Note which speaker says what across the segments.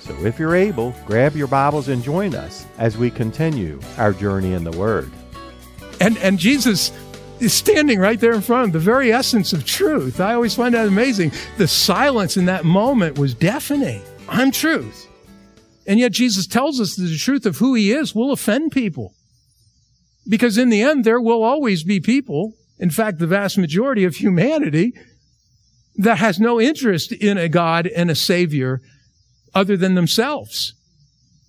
Speaker 1: So if you're able, grab your Bibles and join us as we continue our journey in the Word.
Speaker 2: And, and Jesus is standing right there in front of the very essence of truth. I always find that amazing. The silence in that moment was deafening. I'm truth. And yet Jesus tells us that the truth of who he is will offend people. Because in the end, there will always be people, in fact, the vast majority of humanity, that has no interest in a God and a Savior other than themselves,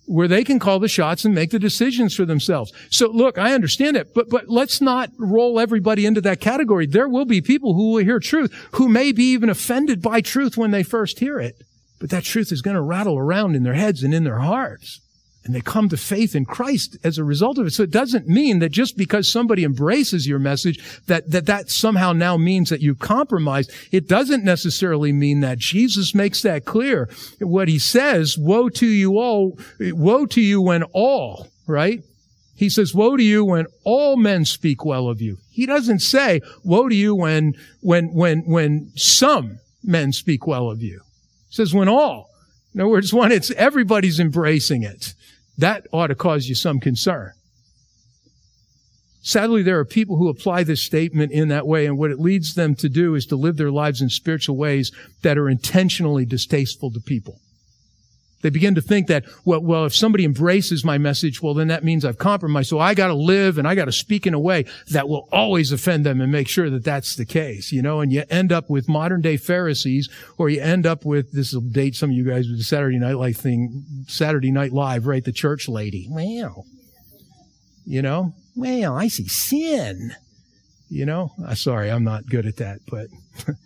Speaker 2: where they can call the shots and make the decisions for themselves. So look, I understand it, but, but let's not roll everybody into that category. There will be people who will hear truth, who may be even offended by truth when they first hear it. But that truth is going to rattle around in their heads and in their hearts and they come to faith in Christ as a result of it. So it doesn't mean that just because somebody embraces your message, that, that that somehow now means that you compromise. It doesn't necessarily mean that. Jesus makes that clear. What he says, woe to you all, woe to you when all, right? He says, woe to you when all men speak well of you. He doesn't say, woe to you when, when, when, when some men speak well of you. He says, when all. In other words, when it's everybody's embracing it. That ought to cause you some concern. Sadly, there are people who apply this statement in that way, and what it leads them to do is to live their lives in spiritual ways that are intentionally distasteful to people. They begin to think that, well, well, if somebody embraces my message, well, then that means I've compromised. So I got to live and I got to speak in a way that will always offend them and make sure that that's the case, you know, and you end up with modern day Pharisees or you end up with, this will date some of you guys with the Saturday Night Live thing, Saturday Night Live, right? The church lady. Well, you know, well, I see sin, you know, uh, sorry, I'm not good at that, but,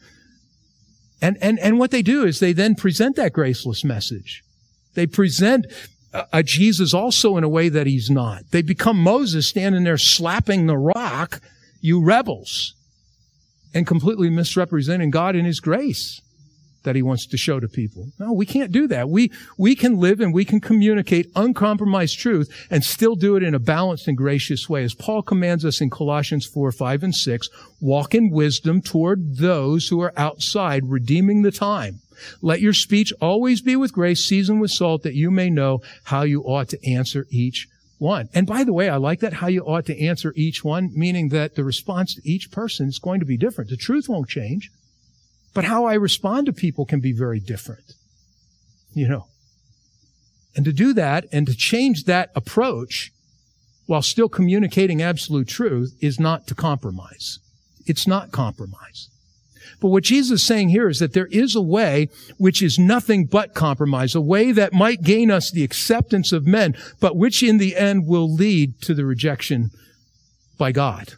Speaker 2: and, and, and what they do is they then present that graceless message. They present a Jesus also in a way that he's not. They become Moses standing there slapping the rock, you rebels, and completely misrepresenting God and his grace that he wants to show to people. No, we can't do that. We, we can live and we can communicate uncompromised truth and still do it in a balanced and gracious way. As Paul commands us in Colossians 4, 5, and 6, walk in wisdom toward those who are outside, redeeming the time. Let your speech always be with grace, seasoned with salt, that you may know how you ought to answer each one. And by the way, I like that how you ought to answer each one, meaning that the response to each person is going to be different. The truth won't change, but how I respond to people can be very different. You know. And to do that and to change that approach while still communicating absolute truth is not to compromise. It's not compromise. But what Jesus is saying here is that there is a way which is nothing but compromise, a way that might gain us the acceptance of men, but which in the end will lead to the rejection by God.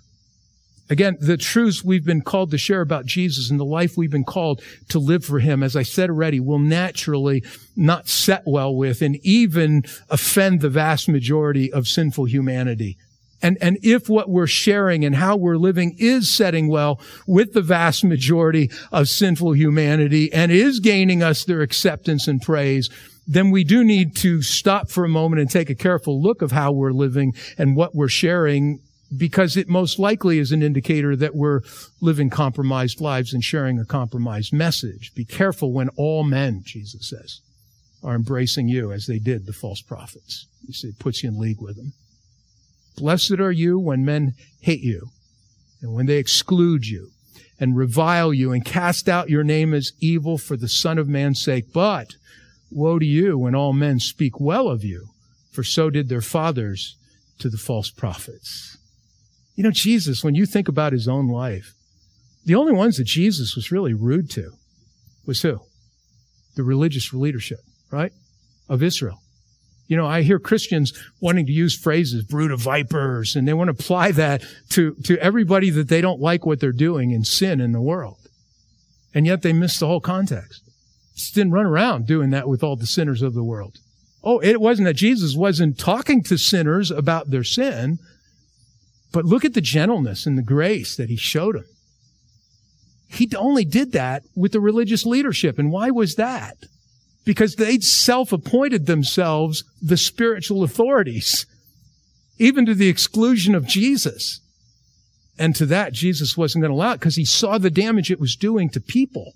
Speaker 2: Again, the truths we've been called to share about Jesus and the life we've been called to live for Him, as I said already, will naturally not set well with and even offend the vast majority of sinful humanity. And, and if what we're sharing and how we're living is setting well with the vast majority of sinful humanity and is gaining us their acceptance and praise, then we do need to stop for a moment and take a careful look of how we're living and what we're sharing because it most likely is an indicator that we're living compromised lives and sharing a compromised message. Be careful when all men, Jesus says, are embracing you as they did the false prophets. He said, puts you in league with them. Blessed are you when men hate you and when they exclude you and revile you and cast out your name as evil for the Son of Man's sake. But woe to you when all men speak well of you, for so did their fathers to the false prophets. You know, Jesus, when you think about his own life, the only ones that Jesus was really rude to was who? The religious leadership, right? Of Israel. You know, I hear Christians wanting to use phrases, brood of vipers, and they want to apply that to, to everybody that they don't like what they're doing in sin in the world. And yet they miss the whole context. Just didn't run around doing that with all the sinners of the world. Oh, it wasn't that Jesus wasn't talking to sinners about their sin, but look at the gentleness and the grace that he showed them. He only did that with the religious leadership. And why was that? Because they'd self-appointed themselves the spiritual authorities, even to the exclusion of Jesus. And to that, Jesus wasn't going to allow it because he saw the damage it was doing to people.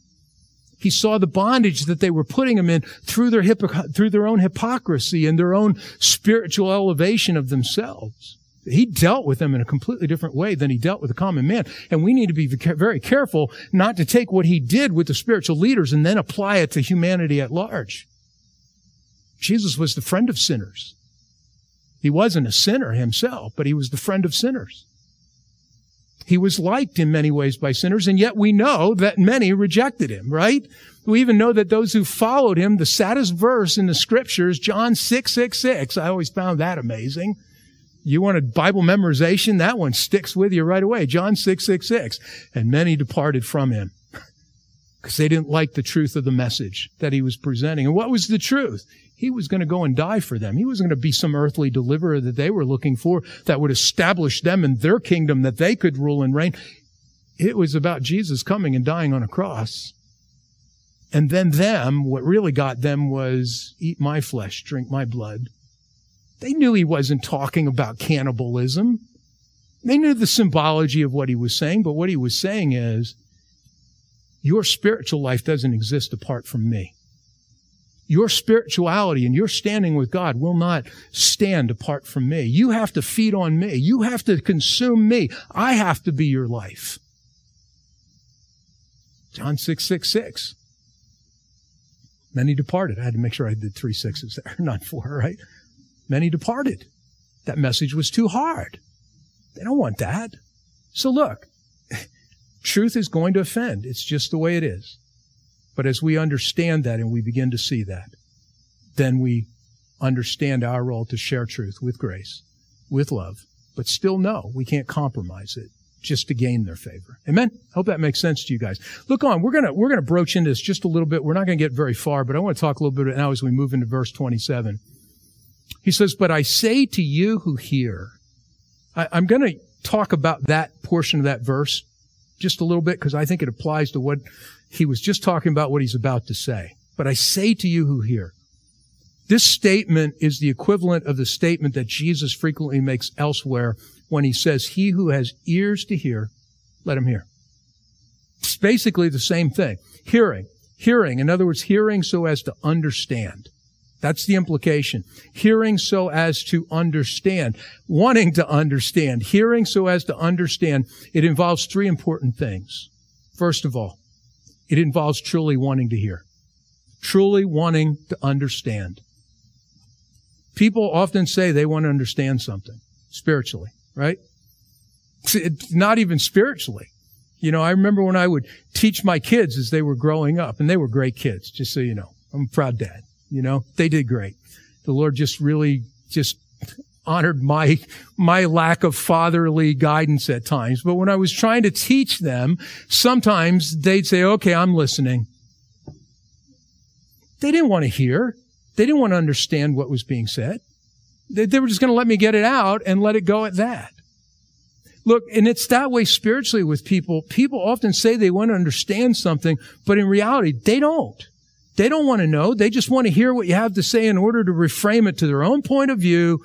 Speaker 2: He saw the bondage that they were putting them in through their, hypocr- through their own hypocrisy and their own spiritual elevation of themselves. He dealt with them in a completely different way than he dealt with the common man. And we need to be very careful not to take what he did with the spiritual leaders and then apply it to humanity at large. Jesus was the friend of sinners. He wasn't a sinner himself, but he was the friend of sinners. He was liked in many ways by sinners, and yet we know that many rejected him, right? We even know that those who followed him, the saddest verse in the scriptures, John 6, 6, 6, I always found that amazing. You wanted Bible memorization? That one sticks with you right away. John 6, 6, 6. And many departed from him because they didn't like the truth of the message that he was presenting. And what was the truth? He was going to go and die for them. He was going to be some earthly deliverer that they were looking for that would establish them in their kingdom that they could rule and reign. It was about Jesus coming and dying on a cross. And then them, what really got them was eat my flesh, drink my blood. They knew he wasn't talking about cannibalism. They knew the symbology of what he was saying, but what he was saying is, your spiritual life doesn't exist apart from me. Your spirituality and your standing with God will not stand apart from me. You have to feed on me. You have to consume me. I have to be your life. John 6, 6, 6. Many departed. I had to make sure I did three sixes there, not four, right? Many departed. That message was too hard. They don't want that. So look, truth is going to offend. It's just the way it is. But as we understand that and we begin to see that, then we understand our role to share truth with grace, with love, but still know we can't compromise it just to gain their favor. Amen. Hope that makes sense to you guys. Look on. We're gonna we're gonna broach into this just a little bit. We're not gonna get very far, but I want to talk a little bit now as we move into verse 27. He says, But I say to you who hear, I, I'm going to talk about that portion of that verse just a little bit because I think it applies to what he was just talking about, what he's about to say. But I say to you who hear, this statement is the equivalent of the statement that Jesus frequently makes elsewhere when he says, He who has ears to hear, let him hear. It's basically the same thing. Hearing. Hearing. In other words, hearing so as to understand. That's the implication. Hearing so as to understand. Wanting to understand. Hearing so as to understand. It involves three important things. First of all, it involves truly wanting to hear. Truly wanting to understand. People often say they want to understand something spiritually, right? It's not even spiritually. You know, I remember when I would teach my kids as they were growing up, and they were great kids, just so you know. I'm a proud dad. You know, they did great. The Lord just really just honored my, my lack of fatherly guidance at times. But when I was trying to teach them, sometimes they'd say, okay, I'm listening. They didn't want to hear. They didn't want to understand what was being said. They, they were just going to let me get it out and let it go at that. Look, and it's that way spiritually with people. People often say they want to understand something, but in reality, they don't. They don't want to know. They just want to hear what you have to say in order to reframe it to their own point of view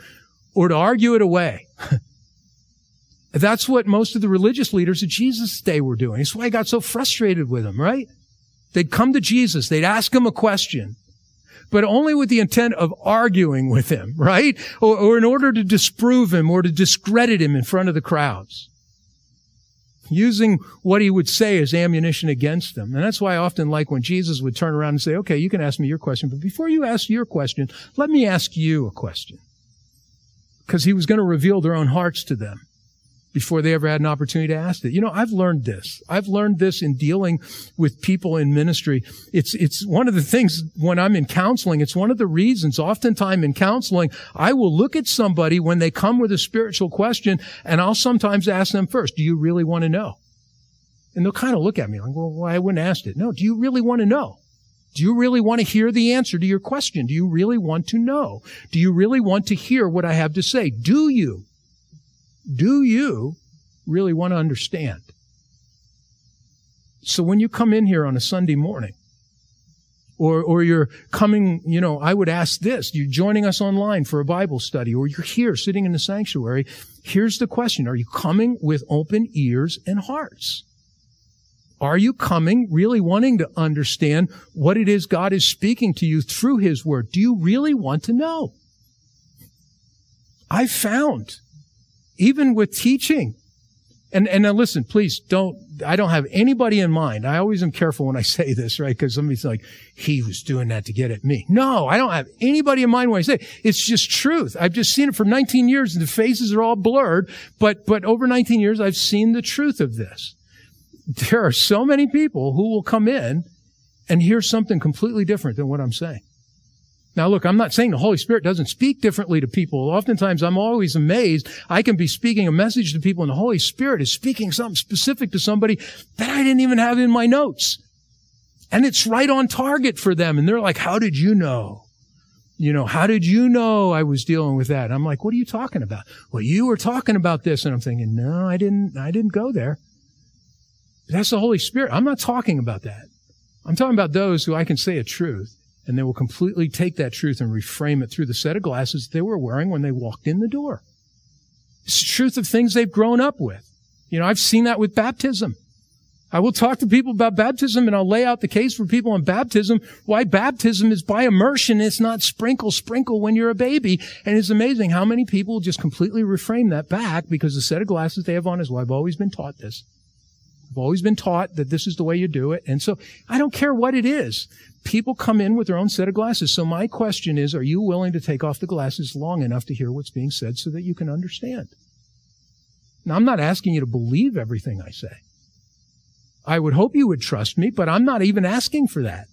Speaker 2: or to argue it away. That's what most of the religious leaders of Jesus' day were doing. That's why I got so frustrated with them, right? They'd come to Jesus. They'd ask him a question, but only with the intent of arguing with him, right? Or, or in order to disprove him or to discredit him in front of the crowds using what he would say as ammunition against them. And that's why I often like when Jesus would turn around and say, okay, you can ask me your question, but before you ask your question, let me ask you a question. Because he was going to reveal their own hearts to them before they ever had an opportunity to ask it. You know, I've learned this. I've learned this in dealing with people in ministry. It's, it's one of the things when I'm in counseling, it's one of the reasons oftentimes in counseling, I will look at somebody when they come with a spiritual question and I'll sometimes ask them first, do you really want to know? And they'll kind of look at me like, well, why I wouldn't ask it. No, do you really want to know? Do you really want to hear the answer to your question? Do you really want to know? Do you really want to hear what I have to say? Do you? Do you really want to understand? So when you come in here on a Sunday morning, or, or you're coming, you know, I would ask this, you're joining us online for a Bible study, or you're here sitting in the sanctuary. Here's the question. Are you coming with open ears and hearts? Are you coming really wanting to understand what it is God is speaking to you through His Word? Do you really want to know? I found, even with teaching, and, and now listen, please don't, I don't have anybody in mind. I always am careful when I say this, right? Because somebody's like, he was doing that to get at me. No, I don't have anybody in mind when I say it. It's just truth. I've just seen it for 19 years and the faces are all blurred. But, but over 19 years, I've seen the truth of this. There are so many people who will come in and hear something completely different than what I'm saying. Now look, I'm not saying the Holy Spirit doesn't speak differently to people. Oftentimes I'm always amazed. I can be speaking a message to people and the Holy Spirit is speaking something specific to somebody that I didn't even have in my notes. And it's right on target for them. And they're like, how did you know? You know, how did you know I was dealing with that? I'm like, what are you talking about? Well, you were talking about this. And I'm thinking, no, I didn't, I didn't go there. That's the Holy Spirit. I'm not talking about that. I'm talking about those who I can say a truth and they will completely take that truth and reframe it through the set of glasses they were wearing when they walked in the door. It's the truth of things they've grown up with. You know, I've seen that with baptism. I will talk to people about baptism and I'll lay out the case for people on baptism, why baptism is by immersion. It's not sprinkle, sprinkle when you're a baby. And it's amazing how many people just completely reframe that back because the set of glasses they have on is, well, I've always been taught this. I've always been taught that this is the way you do it. And so I don't care what it is people come in with their own set of glasses. So my question is, are you willing to take off the glasses long enough to hear what's being said so that you can understand? Now, I'm not asking you to believe everything I say. I would hope you would trust me, but I'm not even asking for that.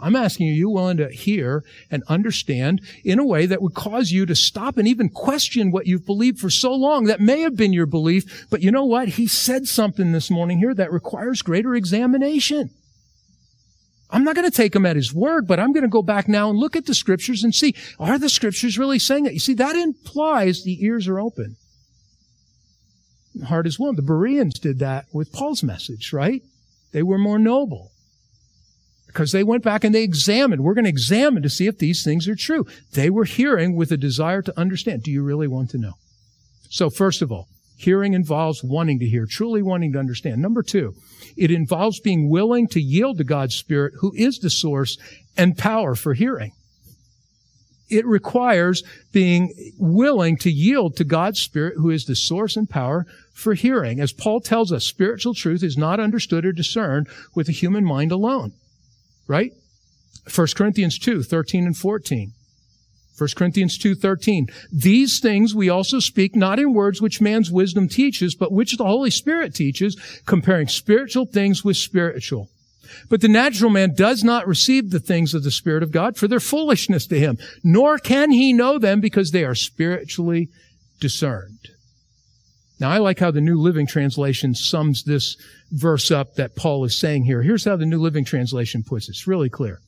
Speaker 2: I'm asking you, are you willing to hear and understand in a way that would cause you to stop and even question what you've believed for so long that may have been your belief, but you know what? He said something this morning here that requires greater examination. I'm not going to take him at his word, but I'm going to go back now and look at the scriptures and see, are the scriptures really saying that? You see, that implies the ears are open. Heart is willing. The Bereans did that with Paul's message, right? They were more noble because they went back and they examined. We're going to examine to see if these things are true. They were hearing with a desire to understand. Do you really want to know? So first of all, hearing involves wanting to hear, truly wanting to understand. Number two, it involves being willing to yield to God's Spirit, who is the source and power for hearing. It requires being willing to yield to God's Spirit, who is the source and power for hearing. As Paul tells us, spiritual truth is not understood or discerned with the human mind alone. Right? 1 Corinthians 2, 13 and 14. 1 Corinthians 2:13 These things we also speak not in words which man's wisdom teaches but which the Holy Spirit teaches comparing spiritual things with spiritual. But the natural man does not receive the things of the Spirit of God for their foolishness to him nor can he know them because they are spiritually discerned. Now I like how the New Living Translation sums this verse up that Paul is saying here. Here's how the New Living Translation puts it. It's really clear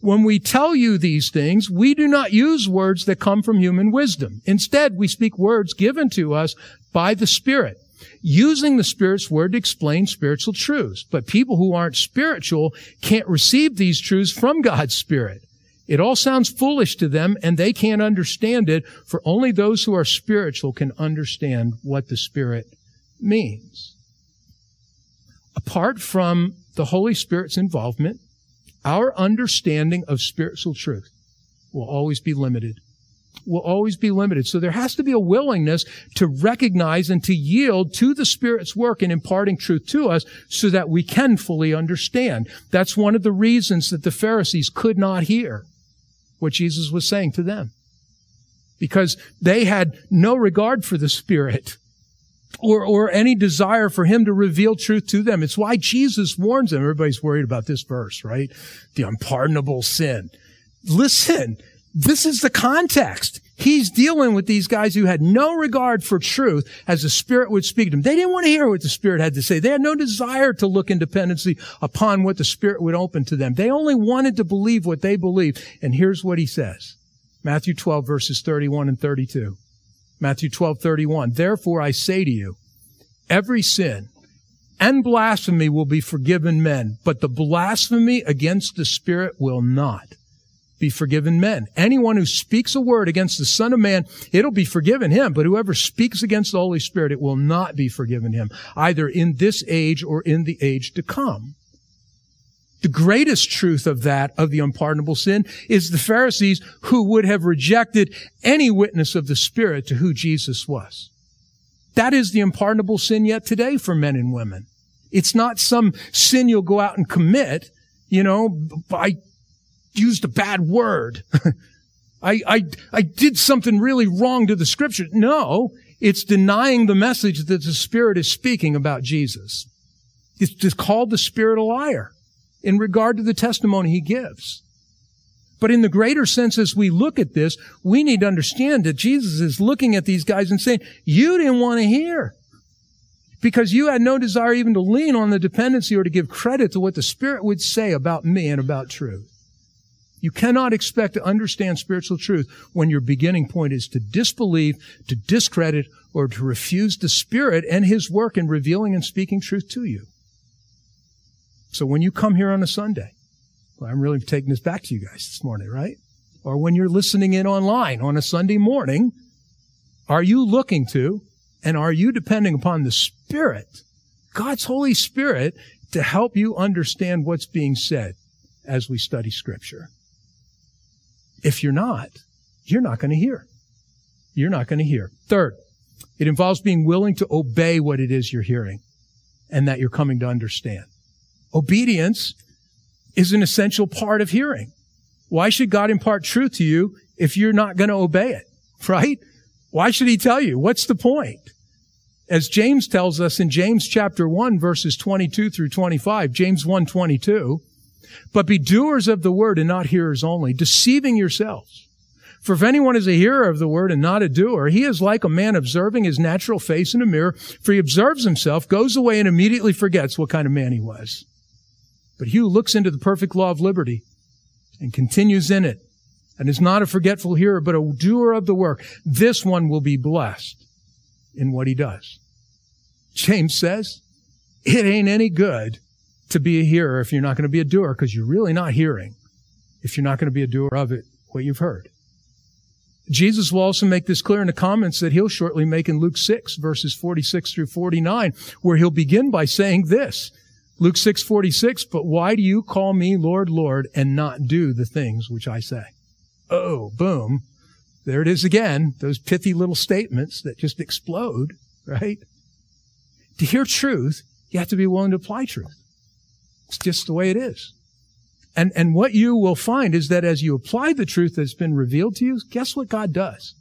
Speaker 2: when we tell you these things, we do not use words that come from human wisdom. Instead, we speak words given to us by the Spirit, using the Spirit's word to explain spiritual truths. But people who aren't spiritual can't receive these truths from God's Spirit. It all sounds foolish to them and they can't understand it, for only those who are spiritual can understand what the Spirit means. Apart from the Holy Spirit's involvement, our understanding of spiritual truth will always be limited. Will always be limited. So there has to be a willingness to recognize and to yield to the Spirit's work in imparting truth to us so that we can fully understand. That's one of the reasons that the Pharisees could not hear what Jesus was saying to them. Because they had no regard for the Spirit or, or any desire for him to reveal truth to them. It's why Jesus warns them. Everybody's worried about this verse, right? The unpardonable sin. Listen, this is the context. He's dealing with these guys who had no regard for truth as the Spirit would speak to them. They didn't want to hear what the Spirit had to say. They had no desire to look in dependency upon what the Spirit would open to them. They only wanted to believe what they believed. And here's what he says. Matthew 12 verses 31 and 32. Matthew 12, 31. Therefore I say to you, every sin and blasphemy will be forgiven men, but the blasphemy against the Spirit will not be forgiven men. Anyone who speaks a word against the Son of Man, it'll be forgiven him. But whoever speaks against the Holy Spirit, it will not be forgiven him, either in this age or in the age to come. The greatest truth of that, of the unpardonable sin, is the Pharisees who would have rejected any witness of the Spirit to who Jesus was. That is the unpardonable sin yet today for men and women. It's not some sin you'll go out and commit, you know, I used a bad word. I, I, I did something really wrong to the scripture. No, it's denying the message that the Spirit is speaking about Jesus. It's just called the Spirit a liar in regard to the testimony he gives. But in the greater sense, as we look at this, we need to understand that Jesus is looking at these guys and saying, you didn't want to hear because you had no desire even to lean on the dependency or to give credit to what the Spirit would say about me and about truth. You cannot expect to understand spiritual truth when your beginning point is to disbelieve, to discredit, or to refuse the Spirit and His work in revealing and speaking truth to you. So when you come here on a Sunday, well, I'm really taking this back to you guys this morning, right? Or when you're listening in online on a Sunday morning, are you looking to and are you depending upon the Spirit, God's Holy Spirit, to help you understand what's being said as we study Scripture? If you're not, you're not going to hear. You're not going to hear. Third, it involves being willing to obey what it is you're hearing and that you're coming to understand. Obedience is an essential part of hearing. Why should God impart truth to you if you're not going to obey it? Right? Why should he tell you? What's the point? As James tells us in James chapter 1 verses 22 through 25, James 1 22, but be doers of the word and not hearers only, deceiving yourselves. For if anyone is a hearer of the word and not a doer, he is like a man observing his natural face in a mirror, for he observes himself, goes away and immediately forgets what kind of man he was. But who looks into the perfect law of liberty and continues in it, and is not a forgetful hearer, but a doer of the work, this one will be blessed in what he does. James says, it ain't any good to be a hearer if you're not going to be a doer because you're really not hearing if you're not going to be a doer of it, what you've heard. Jesus will also make this clear in the comments that he'll shortly make in Luke 6 verses 46 through 49, where he'll begin by saying this. Luke 6:46, but why do you call me Lord, Lord, and not do the things which I say? Oh, boom. There it is again. Those pithy little statements that just explode, right? To hear truth, you have to be willing to apply truth. It's just the way it is. And, and what you will find is that as you apply the truth that's been revealed to you, guess what God does?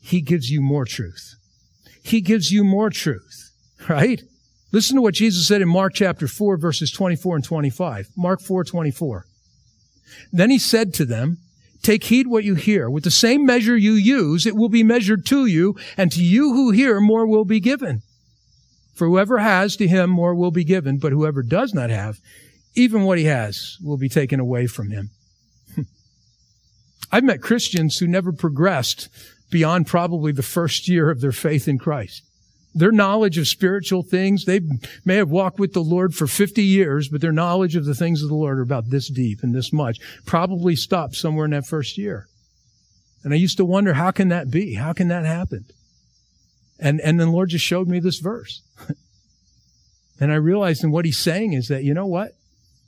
Speaker 2: He gives you more truth. He gives you more truth, right? Listen to what Jesus said in Mark chapter 4 verses 24 and 25. Mark 4, 24. Then he said to them, Take heed what you hear. With the same measure you use, it will be measured to you, and to you who hear, more will be given. For whoever has, to him more will be given, but whoever does not have, even what he has will be taken away from him. I've met Christians who never progressed beyond probably the first year of their faith in Christ. Their knowledge of spiritual things, they may have walked with the Lord for 50 years, but their knowledge of the things of the Lord are about this deep and this much. Probably stopped somewhere in that first year. And I used to wonder, how can that be? How can that happen? And, and then the Lord just showed me this verse. and I realized and what he's saying is that, you know what?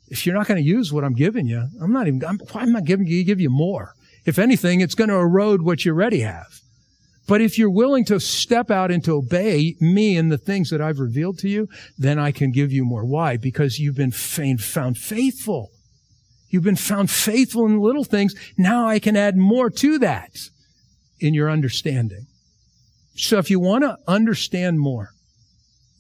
Speaker 2: If you're not going to use what I'm giving you, I'm not even, I'm, I'm not giving you, give you more. If anything, it's going to erode what you already have. But if you're willing to step out and to obey me and the things that I've revealed to you, then I can give you more. Why? Because you've been found faithful. You've been found faithful in little things. Now I can add more to that in your understanding. So if you want to understand more,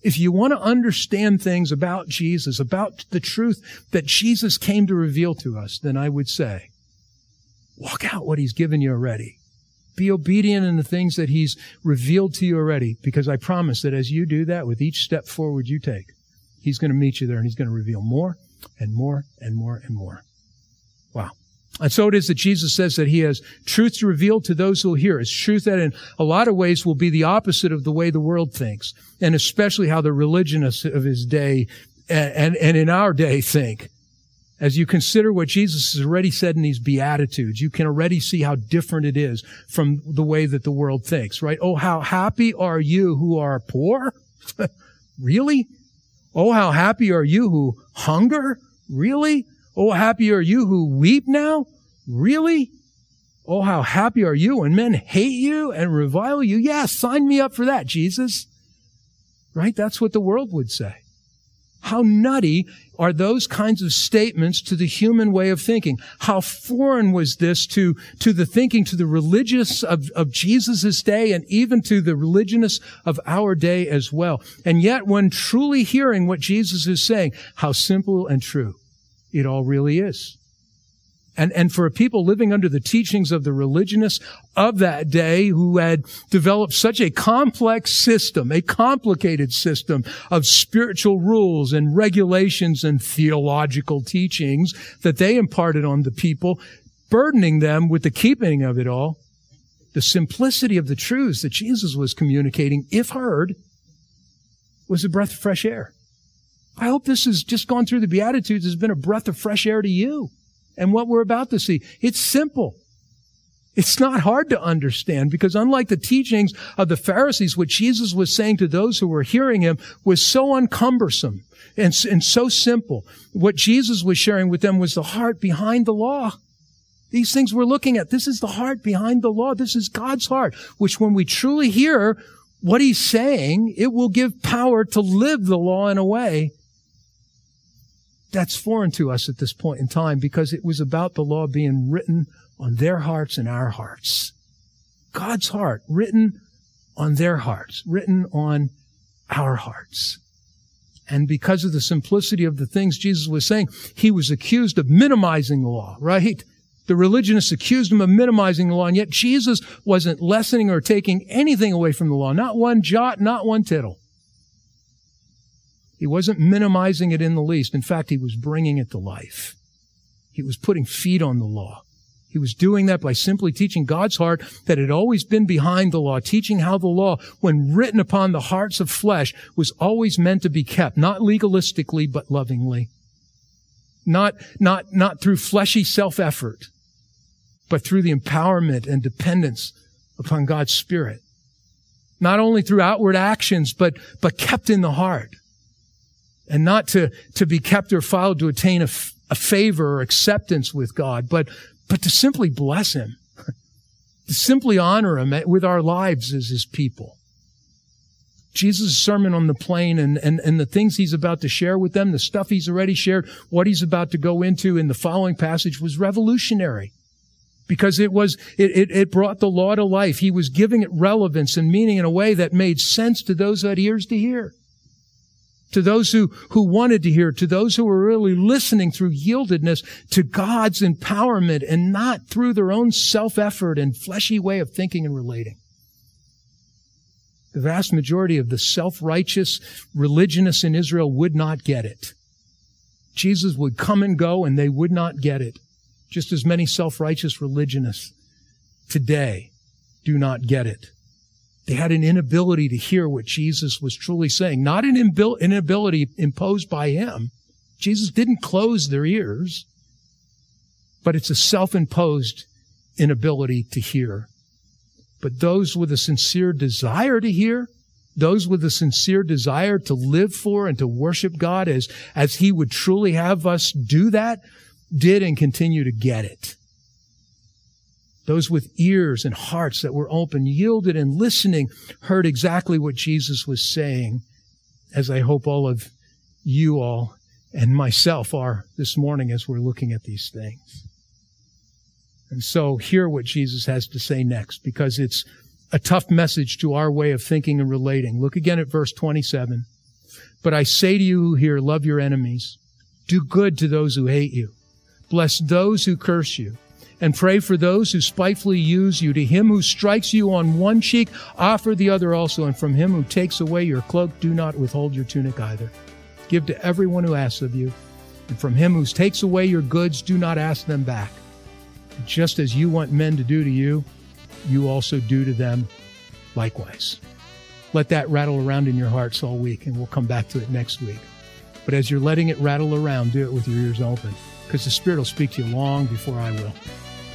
Speaker 2: if you want to understand things about Jesus, about the truth that Jesus came to reveal to us, then I would say, walk out what he's given you already. Be obedient in the things that He's revealed to you already, because I promise that as you do that, with each step forward you take, He's going to meet you there and He's going to reveal more and more and more and more. Wow. And so it is that Jesus says that he has truth to reveal to those who will hear. It's truth that in a lot of ways will be the opposite of the way the world thinks, and especially how the religionists of his day and, and, and in our day think. As you consider what Jesus has already said in these Beatitudes, you can already see how different it is from the way that the world thinks, right? Oh, how happy are you who are poor? really? Oh, how happy are you who hunger? Really? Oh, happy are you who weep now? Really? Oh, how happy are you when men hate you and revile you? Yes, sign me up for that, Jesus. Right? That's what the world would say. How nutty are those kinds of statements to the human way of thinking? How foreign was this to, to the thinking, to the religious of, of Jesus' day and even to the religionists of our day as well? And yet, when truly hearing what Jesus is saying, how simple and true it all really is. And, and for people living under the teachings of the religionists of that day who had developed such a complex system, a complicated system of spiritual rules and regulations and theological teachings that they imparted on the people, burdening them with the keeping of it all, the simplicity of the truths that Jesus was communicating, if heard, was a breath of fresh air. I hope this has just gone through the Beatitudes has been a breath of fresh air to you and what we're about to see. It's simple. It's not hard to understand because unlike the teachings of the Pharisees, what Jesus was saying to those who were hearing him was so uncumbersome and, and so simple. What Jesus was sharing with them was the heart behind the law. These things we're looking at, this is the heart behind the law. This is God's heart, which when we truly hear what he's saying, it will give power to live the law in a way that's foreign to us at this point in time because it was about the law being written on their hearts and our hearts. God's heart written on their hearts, written on our hearts. And because of the simplicity of the things Jesus was saying, he was accused of minimizing the law, right? The religionists accused him of minimizing the law, and yet Jesus wasn't lessening or taking anything away from the law. Not one jot, not one tittle. He wasn't minimizing it in the least. In fact, he was bringing it to life. He was putting feet on the law. He was doing that by simply teaching God's heart that had always been behind the law, teaching how the law, when written upon the hearts of flesh, was always meant to be kept, not legalistically, but lovingly. Not, not, not through fleshy self-effort, but through the empowerment and dependence upon God's Spirit. Not only through outward actions, but, but kept in the heart and not to, to be kept or filed to attain a, f- a favor or acceptance with God, but, but to simply bless Him, to simply honor Him with our lives as His people. Jesus' sermon on the plain and, and, and the things he's about to share with them, the stuff he's already shared, what he's about to go into in the following passage was revolutionary because it was, it, it, it brought the law to life. He was giving it relevance and meaning in a way that made sense to those who had ears to hear to those who, who wanted to hear, to those who were really listening through yieldedness to God's empowerment and not through their own self-effort and fleshy way of thinking and relating. The vast majority of the self-righteous religionists in Israel would not get it. Jesus would come and go and they would not get it. Just as many self-righteous religionists today do not get it. They had an inability to hear what Jesus was truly saying, not an inability imposed by him. Jesus didn't close their ears, but it's a self-imposed inability to hear. But those with a sincere desire to hear, those with a sincere desire to live for and to worship God as, as He would truly have us do that, did and continue to get it. Those with ears and hearts that were open, yielded and listening, heard exactly what Jesus was saying, as I hope all of you all and myself are this morning as we're looking at these things. And so hear what Jesus has to say next because it's a tough message to our way of thinking and relating. Look again at verse 27. But I say to you who hear, love your enemies. Do good to those who hate you. Bless those who curse you and pray for those who spitefully use you. To him who strikes you on one cheek, offer the other also. And from him who takes away your cloak, do not withhold your tunic either. Give to everyone who asks of you. And from him who takes away your goods, do not ask them back. Just as you want men to do to you, you also do to them likewise. Let that rattle around in your hearts all week, and we'll come back to it next week. But as you're letting it rattle around, do it with your ears open, because the Spirit will speak to you long before I will.